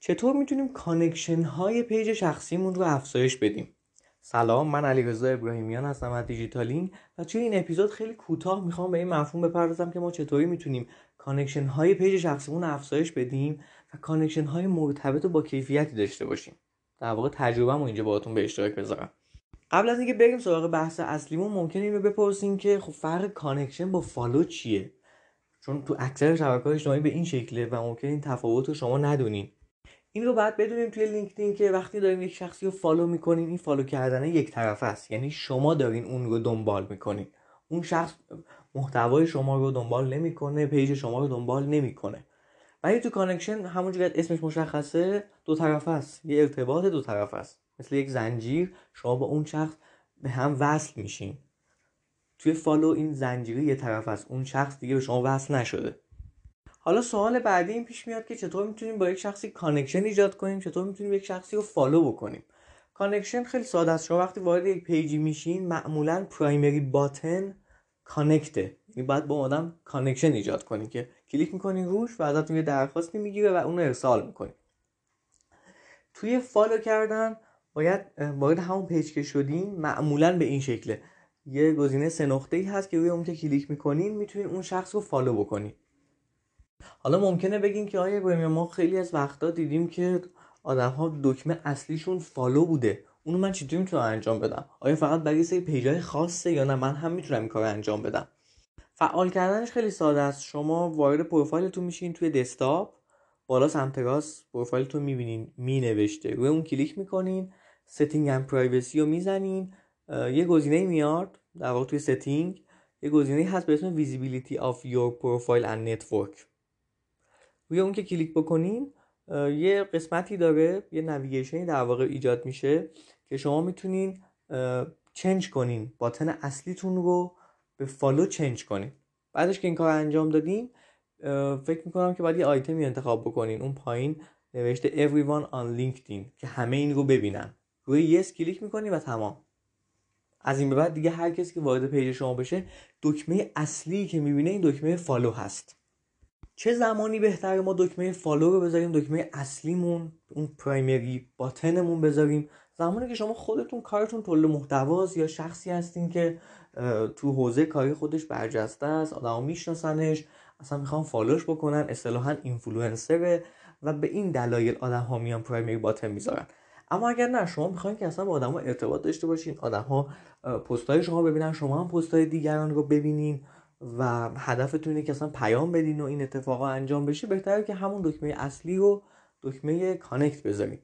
چطور می‌تونیم connection های page شخصیمون رو افزایش بدیم؟ سلام من علی رضا ابراهیمیان هستم از دیجیتالینگ و توی این اپیزود خیلی کوتاه می‌خوام به این مفهوم بپردازم که ما چطوری می‌تونیم connection های page شخصیمون رو افزایش بدیم و connection های مرتبط و با کیفیتی داشته باشیم. در واقع تجربه‌مو اینجا باهاتون به اشتراک بذارم. قبل از اینکه بریم سراغ بحث اصلیمون ممکنه اینو بپرسیم که خب فرق connection با follow چیه؟ چون تو اکثر شبکه‌های اجتماعی به این شکله و ممکن این تفاوت رو شما ندونین. این رو باید بدونیم توی لینکدین که وقتی داریم یک شخصی رو follow می‌کنین این follow کردن یک طرفه است. یعنی شما دارین اون رو دنبال می‌کنین. اون شخص محتوای شما رو دنبال نمی‌کنه page شما رو دنبال نمی‌کنه. ولی تو connection همونجوری که اسمش مشخصه دو طرفه است. یه ارتباط دو طرفه است. مثل یک زنجیر شما با اون شخص به هم وصل میشین. توی follow این زنجیره یه طرفه است. اون شخص دیگه به شما وصل نشده. حالا سوال بعدی این پیش میاد که چطور می‌تونیم با یک شخصی connection ایجاد کنیم؟ چطور می‌تونیم یک شخصی رو follow بکنیم؟ connection خیلی ساده است. شما وقتی وارد یک page ی میشین معمولا primary button connect ه یعنی باید با آدم connection ایجاد کنی که کلیک می‌کنین روش و ازتون یه درخواستی می‌گیره و اون رو ارسال می‌کنی. توی follow کردن باید وارد همون page که شدین معمولا به این شکله. یه گزینه سه نقطه ای هست که روی اون که کلیک می‌کنین می‌تونین اون شخص رو follow بکنین. حالا ممکنه بگین که آیا ما خیلی از وقتا دیدیم که آدم ها دکمه اصلیشون follow بوده. اونو من چطوری می‌تونم انجام بدم؟ آیا فقط برای سری page ای خاصه یا نه؟ من هم می‌تونم این کار انجام بدم. فعال کردنش خیلی ساده است. شما وارد پروفایلتون میشین توی دسکتاپ بالا سمت راست پروفایلتون می‌بینین Me نوشته روی اون کلیک می‌کنین setting and privacy رو می‌زنین. یه گزینه میاد در واقع توی setting یه گزینه هست به اسم visibility of your profile and network. روی اون که کلیک بکنین یه قسمتی داره یه navigation ی در واقع ایجاد میشه که شما می‌تونین change کنین button اصلیتون رو به follow change کنین. بعدش که این کار انجام دادین فکر می‌کنم که باید یه آیتمی انتخاب بکنین اون پایین نوشته everyone on LinkedIn که همه این رو ببینن. روی yes کلیک می‌کنی و تمام. از این به بعد دیگه هر کسی که وارد page شما بشه دکمه اصلی که می‌بینه این دکمه follow هست. چه زمانی بهتره ما دکمه follow رو بذاریم دکمه اصلیمون اون primary button مون بذاریم؟ زمانی که شما خودتون کارتون تولید محتواست یا شخصی هستین که تو حوزه کاری خودش برجسته است آدما میشناسنش اصلا می‌خوان follow ش بکنن اصطلاحا اینفلوئنسره و به این دلایل آدم ها میان primary button می‌ذارن. اما اگر نه شما می‌خواین که اصلا با آدم ها ارتباط داشته باشین آدم ها پست های شما ببینن شما هم پست های دیگران رو ببینین. و هدفتون اینه که اصلا پیام بدین و این اتفاقا انجام بشه بهتره که همون دکمه اصلی رو دکمه connect بذارین.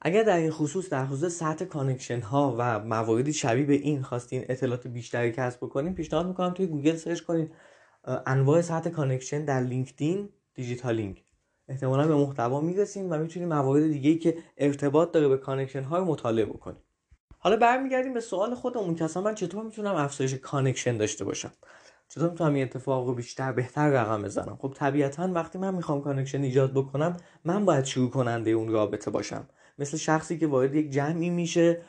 اگر در این خصوص در خصوص سطح connection ها و مواردی شبیه به این خواستین اطلاعات بیشتری کسب بکنین پیشنهاد می‌کنم توی گوگل search کنین انواع سطح connection در لینکدین دیجیتالینگ احتمالا به محتوا می‌رسین و می‌تونین موارد دیگه ای که ارتباط داره به connection ها رو مطالعه بکنین. حالا برمیگردیم به سوال خودمون که اصلا من چطور می‌تونم افزایش connection داشته باشم؟ چطور می‌تونم این اتفاق رو بیشتر بهتر رقم بزنم؟ خب طبیعتا وقتی من می‌خوام connection ایجاد بکنم من باید شروع کننده اون رابطه باشم. مثل شخصی که وارد یک جمعی میشه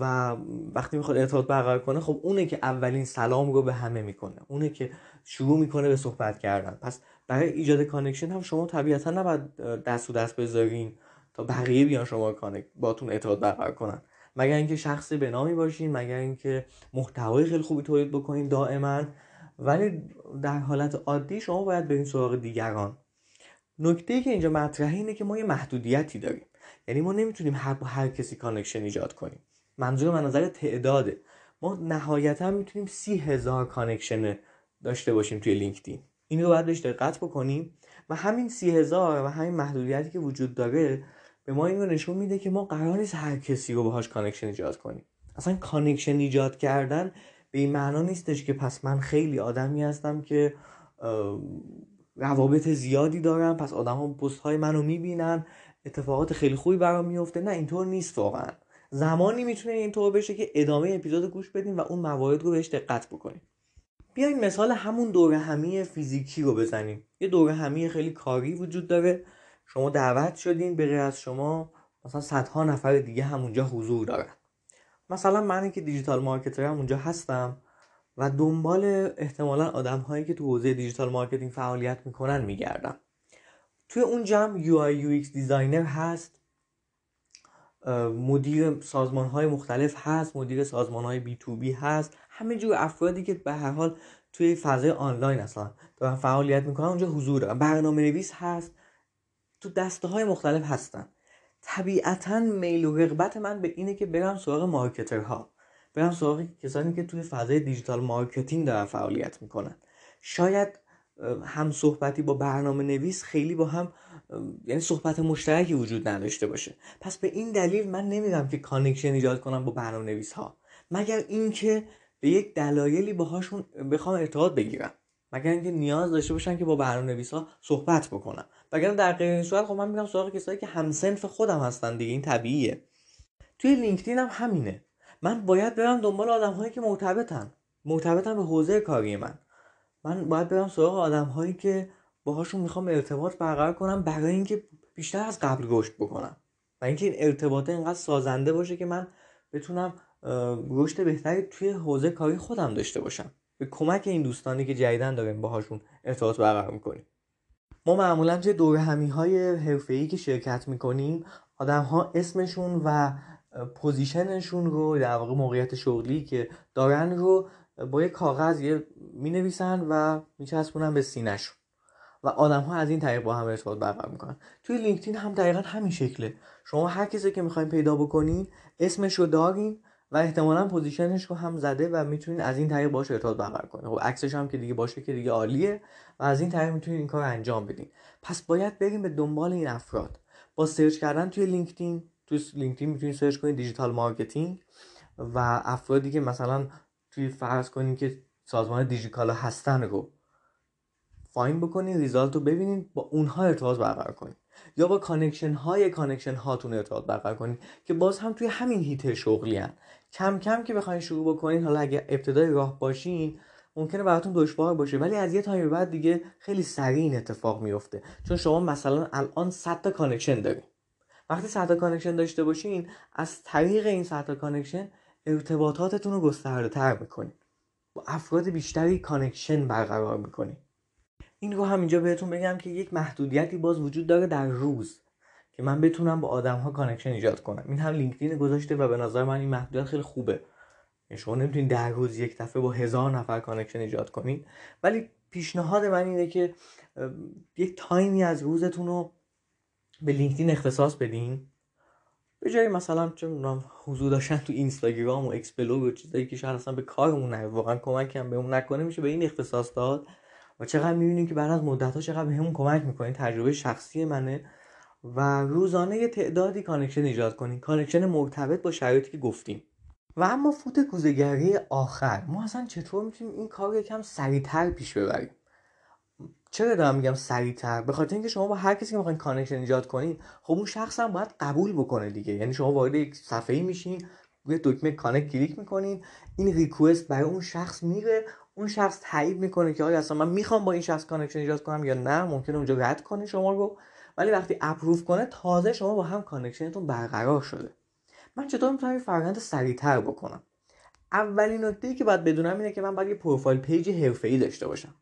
و وقتی می‌خواد ارتباط برقرار کنه خب اونه که اولین سلام رو به همه می‌کنه. اونه که شروع می‌کنه به صحبت کردن. پس برای ایجاد connection هم شما طبیعتا نباید دست رو دست بذارین تا بقیه بیان شما باتون ارتباط برقرار کنن. مگر اینکه شخص به نامی باشین مگر اینکه محتوای خیلی خوبی تولید بکنین دائما. ولی در حالت عادی شما باید برین سراغ دیگران. نکته‌ای که اینجا مطرحه اینه که ما یه محدودیتی داریم. یعنی ما نمی‌تونیم هر با هر کسی connection ایجاد کنیم. منظورم از نظر تعداده. ما نهایتا می‌تونیم سی هزار connection داشته باشیم توی لینکدین. این رو باید بهش دقت بکنیم و همین سی هزار و همین محدودیتی که وجود داره به ما این رو نشون میده که ما قرار نیست هر کسی رو باهاش connection ایجاد کنیم. اصلا connection ایجاد کردن به این معنا نیستش که پس من خیلی آدمی هستم که روابط زیادی دارم پس آدم ها پست های منو می‌بینن اتفاقات خیلی خوبی برام میفته نه اینطور نیست واقعا. زمانی می‌تونه اینطور بشه که ادامه اپیزود گوش بدیم و اون موارد رو بهش دقت بکنیم. بیاین مثال همون دوره همی فیزیکی رو بزنیم. یه دوره همی خیلی کاری وجود داره. شما دعوت شدین به از شما مثلا صدها نفر دیگه همونجا حضور دارن. مثلا من که دیجیتال مارکترم اونجا هستم و دنبال احتمالا آدم هایی که تو حوزه digital marketing فعالیت می‌کنن میگردم. توی اون جمع UI UX designer هست مدیر سازمان های مختلف هست مدیر سازمان های B2B هست همه جور افرادی که به هر حال توی فضای آنلاین اصلا دارن فعالیت می‌کنن اونجا حضور دارن برنامه نویس هست. تو دسته های مختلف هستن. طبیعتا میل و رغبت من به اینه که برم سراغ marketer ها. برم سراغ کسانی که توی فضای digital marketing دارن فعالیت می‌کنن. شاید هم صحبتی با برنامه نویس خیلی با هم یعنی صحبت مشترکی وجود نداشته باشه. پس به این دلیل من نمیرم که connection ایجاد کنم با برنامه نویس ها مگر اینکه به یک دلایلی باهاشون بخوام ارتباط بگیرم. مگر اینکه نیاز داشته باشن که با برنامه نویس ها صحبت بکنم وگرنه در غیر صورت خب من میرم سراغ کسایی که هم‌صنف خودم هستن دیگه این طبیعیه. توی لینکدین هم همینه. من باید برم دنبال آدم هایی که مرتبطن مرتبطن به حوزه کاری من. من باید برم سراغ آدم هایی که باهاشون می‌خوام ارتباط برقرار کنم برای اینکه بیشتر از قبل رشد بکنم. و اینکه این ارتباط اینقدر سازنده باشه که من بتونم رشد بهتری توی حوزه کاری خودم داشته باشم. به کمک این دوستانی که جدیدن داریم باهاشون ارتباط برقرار می‌کنیم. ما معمولا توی دوره همی های حرفه که شرکت می‌کنیم آدم ها اسمشون و position شون رو در واقع موقعیت شغلی که دارن رو با یه کاغذ یه می نویسن و میچسبونن به سینهشون. و آدم ها از این طریق با هم ارتباط برقرار می‌کنن. توی لینکدین هم دقیقا همین شکله. شما هر کسی که می‌خواین پیدا بکنین اسمش رو دارین و احتمالا position ش رو هم زده و می‌تونین از این طریق باشه ارتباط برقرار کنین. خب عکسش هم که دیگه باشه که دیگه عالیه و از این طریق می‌تونین این کار انجام بدین. پس باید بریم به دنبال این افراد. با search کردن توی لینکدین توی لینکدین می‌تونین search کنین digital marketing و افرادی که مثلا توی فرض کنین که سازمان دیجیکالا هستن رو find بکنین result رو ببینین با اونها ارتباط برقرار کنین. یا با connection های connection هاتون ارتباط برقرار کنین که باز هم توی همین هیت شغلی هستن. کم کم که بخواین شروع بکنین حالا اگه ابتدای راه باشین ممکنه براتون دشوار باشه. ولی از یه time بعد دیگه خیلی سریع این اتفاق میفته چون شما مثلا الان 100 تا connection دارین. وقتی 100 تا connection داشته باشین از طریق این 100 تا کانکشن ارتباطاتتون رو گسترده تر می‌کنین. با افراد بیشتری connection برقرار می‌کنین. این رو هم اینجا بهتون بگم که یک محدودیتی باز وجود داره در روز که من بتونم با آدم ها connection ایجاد کنم. این هم لینکدین گذاشته و به نظر من این محدودیت خیلی خوبه. یعنی شما نمی‌تونید در روز یک دفعه با هزار نفر connection ایجاد کنید. ولی پیشنهاد من اینه که یک time ی از روزتون رو به لینکدین اختصاص بدین. به جای مثلا نمی‌دونم حضور داشتن تو اینستاگرام و explore و چیزایی که شاید اصلا به کارمون نه واقعا کمکی هم بهمون نکنه میشه به این اختصاص داد. و چقدر می‌بینیم که بعد از مدت ها چقدر بهمون کمک می‌کنین تجربه شخصی منه. و روزانه یه تعدادی connection ایجاد کنین connection مرتبط با شرایطی که گفتیم. و اما فوت کوزه‌گری آخر. ما اصلا چطور می‌تونیم این کار یکم سریعتر پیش ببریم؟ چرا دارم میگم سریعتر؟ به خاطر اینکه شما با هر کسی که می‌خواین connection ایجاد کنین خب اون شخص هم باید قبول بکنه دیگه. یعنی شما وارد یک صفحه میشین روی دکمه connect click می‌کنین این request برای اون شخص میره اون شخص تایید می‌کنه که آیا اصلا من می‌خوام با این شخص connection ایجاد کنم یا نه؟ ممکنه اونجا رد کنه شما رو. ولی وقتی approve کنه تازه شما با هم connection تون برقرار شده. من چطور می‌تونم این فرآیند سریعتر بکنم؟ اولین نکته ای که باید بدونم اینه که من باید یه profile page حرفه‌ای داشته باشم.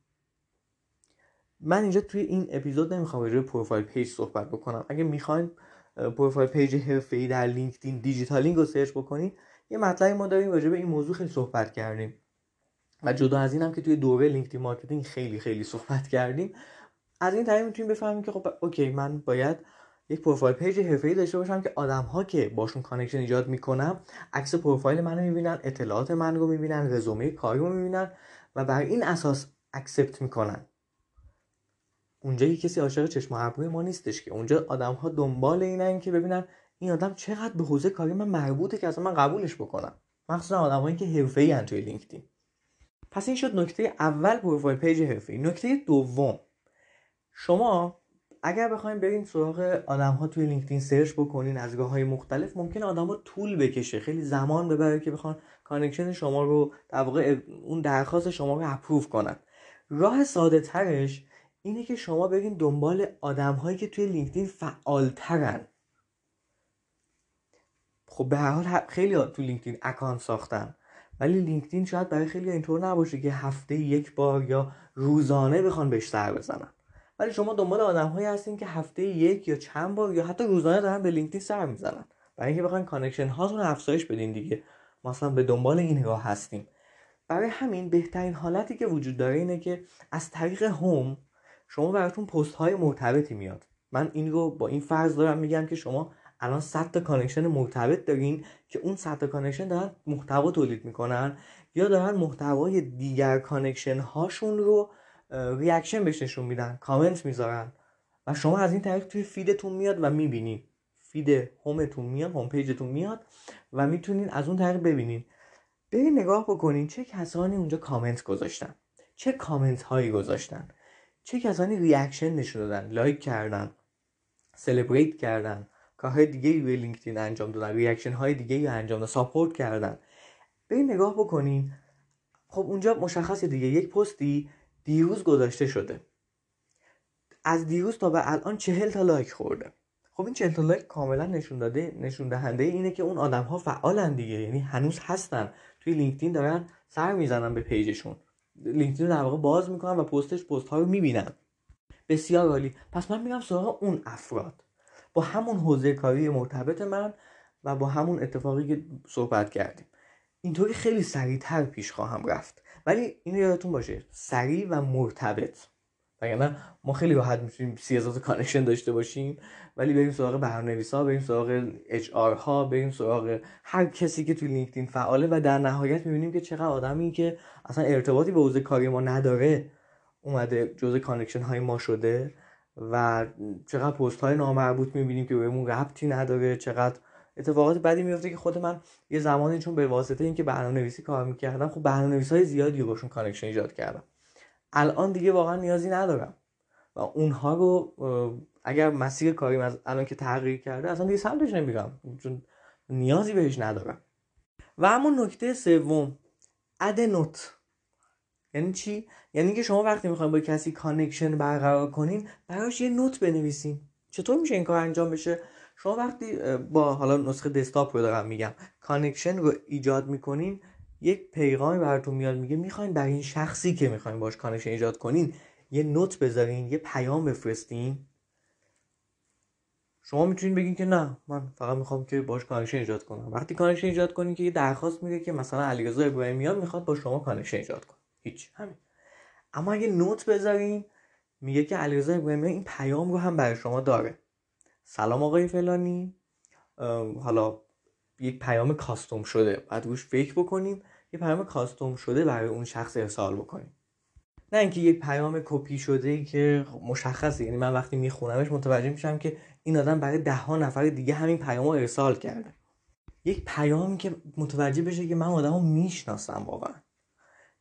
من اینجا توی این اپیزود نمی‌خوام راجع profile page صحبت بکنم. اگه می‌خواین profile page حرفه‌ای در لینکدین دیجیتالینگ رو search بکنید یه مطلبی ما داریم راجع به این موضوع خیلی صحبت کردیم. و جدا از اینم که توی دوره LinkedIn marketing خیلی خیلی صحبت کردیم از این طریق می‌تونیم بفهمیم که خب okay من باید یک profile page حرفه‌ای داشته باشم که آدم ها که باشون connection ایجاد می‌کنم عکس پروفایل منو می‌بینن اطلاعات من رو می‌بینن رزومه کاری رو می‌بینن و بر این اساس accept می‌کنن. اونجا که کسی عاشق چشم ابروی ما نیستش که. اونجا آدم ها دنبال اینن که ببینن این آدم چقدر به حوزه کاری من مربوطه که اصلا من قبولش بکنم. مخصوصا آدمایی که حرفه‌ای توی لینکدین. پس این شد نکته اول profile page حرفه‌ای. نکته دوم. شما اگر بخوایم برین سراغ آدم ها توی لینکدین search بکنین از گاه های مختلف ممکن آدم ها طول بکشه. خیلی زمان ببره که بخوان connection شما رو در واقع اون درخواست شما رو approve کنن. راه ساده ترش اینه که شما برین دنبال آدم هایی که توی لینکدین فعال ترن خب به هر حال خیلی تو لینکدین account ساختن. ولی لینکدین شاید برای خیلی اینطور نباشه که هفته یک بار یا روزانه بخوان بهش سر بزنن. ولی شما دنبال آدم هایی هستین که هفته یک یا چند بار یا حتی روزانه دارن به لینکدین سر می‌زنن. برای اینکه بخواین connection هاتون افزایش بدین دیگه. مثلا به دنبال این راه هستیم. برای همین بهترین حالتی که وجود داره اینه که از طریق home شما براتون پست های مرتبطی میاد. من این رو با این فرض دارم میگم که شما الان 100 تا connection مرتبط دارین که اون 100 تا connection دارن محتوا تولید می‌کنن یا دارن محتوای دیگر connection هاشون رو reaction بهش نشون میدن کامنت می‌ذارن. و شما از این طریق توی feed تون میاد و می‌بینین. feed home تون میاد home page تون میاد و می‌تونین از اون طریق ببینین. برین نگاه بکنین چه کسانی اونجا کامنت گذاشتن. چه کامنت هایی گذاشتن. چه کسانی reaction نشون دادن like کردن celebrate کردن. کارهای دیگه روی لینکدین انجام دادن reaction های دیگه رو انجام دادن support کردن. برین نگاه بکنین خب اونجا مشخصه دیگه یک پستی دیروز گذاشته شده. از دیروز تا به الان چهل تا like خورده. خب این چهل تا like کاملا نشون داده نشون دهنده اینه که اون آدم ها فعالن دیگه یعنی هنوز هستن. توی لینکدین دارن سر می‌زنن به page شون. لینکدین در واقع باز می‌کنن و پستش پست ها رو می‌بینن. بسیار عالی. پس من میرم سراغ اون افراد. با همون حوزه کاری مرتبط من و با همون اتفاقی که صحبت کردیم. اینطوری خیلی سریعتر پیش خواهم رفت. ولی این یادتون باشه سریع و مرتبط. وگرنه ما خیلی راحت می‌تونیم سی هزار connection داشته باشیم ولی بریم سراغ برنامه‌نویس ها بریم سراغ HR ها بریم سراغ هر کسی که تو لینکدین فعاله و در نهایت می‌بینیم که چقدر آدمی که اصلا ارتباطی به حوزه کاری ما نداره اومده جزء connection های ما شده. و چقدر پست های نامربوط می‌بینیم که بهمون ربطی نداره چقدر اتفاقات بدی میفته که خود من یه زمانی چون به واسطه اینکه برنامه نویسی کار می‌کردم خب برنامه نویس های زیادی رو باشون connection ایجاد کردم. الان دیگه واقعا نیازی ندارم. و اونها رو اگر مسیر کاریم از الان که تغییر کرده اصلا دیگه سمتش نمیرم. چون نیازی بهش ندارم. و همون نکته سوم add note یعنی چی؟ یعنی که شما وقتی می‌خواین با کسی connection برقرار کنین براش یه note بنویسین. چطور میشه این کار انجام بشه؟ شما وقتی با حالا نسخه دسکتاپ رو دارم میگم connection رو ایجاد می‌کنین یک پیغامی براتون میاد میگه می‌خواین برای این شخصی که می‌خواین باش connection ایجاد کنین یه note بذارین یه پیام بفرستین. شما می‌تونین بگین که نه من فقط می‌خوام که باش connection ایجاد کنم. وقتی connection ایجاد کنین که یه درخواست میده که مثلا علیرضا ابراهیمیان می‌خواد با شما connection ایجاد کنه. هیچ همین. اما اگه نوت بذارین میگه که علیرضا ابراهیمیان این پیام رو هم برای شما داره. سلام آقای فلانی. حالا یک پیام کاستوم شده. بعد روش فکر بکنیم. یه پیام کاستوم شده برای اون شخص ارسال بکنیم. نه اینکه یک پیام کپی شده که مشخصه. یعنی من وقتی میخونمش متوجه میشم که این آدم برای ده ها نفر دیگه همین پیام رو ارسال کرده. یک پیامی که متوجه بشه که من آدم رو می‌شناسم واقعا.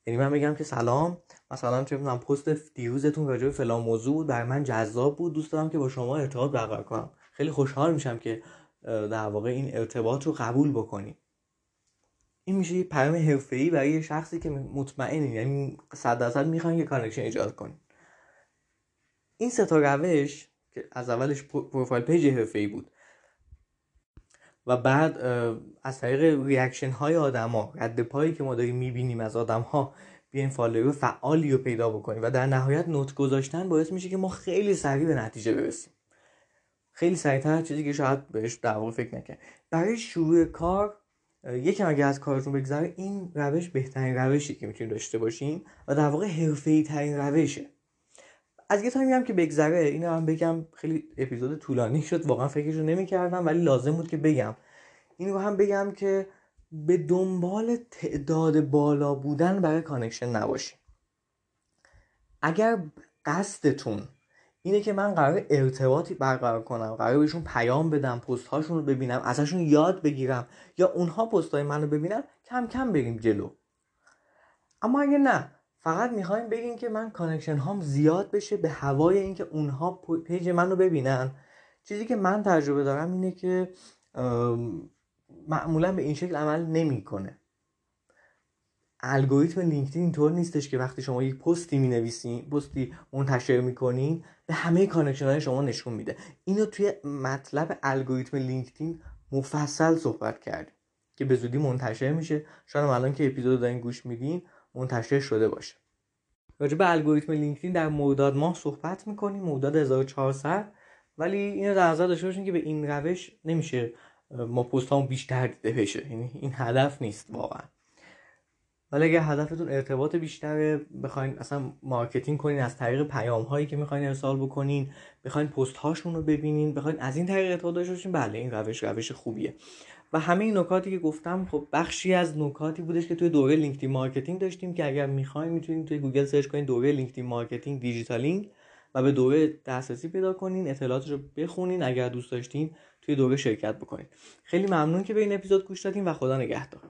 یعنی من بگم که سلام مثلا چه من پست دیروزتون راجع به فلان موضوع بود برای من جذاب بود دوست دارم که با شما ارتباط برقرار کنم. خیلی خوشحال میشم که در واقع این ارتباط رو قبول بکنیم این میشه یه پیام حرفه‌ای برای یه شخصی که مطمئنه یعنی صد درصد می‌خواین که connection ایجاد کنین. این سه تا روش که از اولش پروفایل page حرفه‌ای بود. و بعد از طریق reaction های آدما رد پایی که ما داریم می‌بینیم از آدم ها بیاین follower فعالی رو پیدا بکنیم و در نهایت note گذاشتن باعث میشه که ما خیلی سریع به نتیجه برسیم. خیلی سریعتر چیزی که شاید بهش در واقع فکر نکرد. برای شروع کار یکم اگه از کارتون بگذره این روش بهترین روشی که می‌تونید داشته باشین و در واقع حرفه‌ای ترین روشه. از یه time ی هم که بگذره. اینو هم بگم خیلی اپیزود طولانی شد واقعا فکرشو نمی‌کردم ولی لازم بود که بگم. اینو هم بگم که به دنبال تعداد بالا بودن برای connection نباشین اگر قصدتون اینه که من قرار ارتباطی برقرار کنم قرار بهشون پیام بدم پست هاشون رو ببینم ازشون یاد بگیرم یا اونها پست های من رو ببینن کم کم بریم جلو. اما اگه نه فقط می‌خوایم بگین که من connection هام زیاد بشه به هوای اینکه اونها page من رو ببینن. چیزی که من تجربه دارم اینه که معمولا به این شکل عمل نمی‌کنه. الگوریتم لینکدین اینطور نیستش که وقتی شما یک پستی می نویسین پستی منتشر می‌کنین به همه connection های شما نشون میده. اینو توی مطلب الگوریتم لینکدین مفصل صحبت کردیم که به زودی منتشر میشه. شاید الان که اپیزود دارین گوش میدین منتشر شده باشه. راجع به الگوریتم لینکدین در مرداد ماه صحبت می‌کنیم مرداد 1400 ولی اینو در نظر داشته باشین که به این روش نمیشه ما پست بیشتر دیده بشه. یعنی این هدف نیست واقعا. ولی اگر هدفتون ارتباط بیشتره بخواین اصلا marketing کنین از طریق پیام هایی که می‌خواین ارسال بکنین بخواین پست هاشون رو ببینین بخواین از این طریق ارتباط داشته باشین بله این روش روش خوبیه. و همه این نکاتی که گفتم خب بخشی از نکاتی بودش که توی دوره لینکدین marketing داشتیم که اگر می‌خواین می‌تونید توی گوگل search کنین دوره لینکدین marketing دیجیتالینگ و به دوره دسترسی پیدا کنین اطلاعاتش رو بخونین اگر دوست داشتین توی دوره شرکت بکنین. خیلی ممنون که به این اپیزود گوش دادین و خدا نگهدار.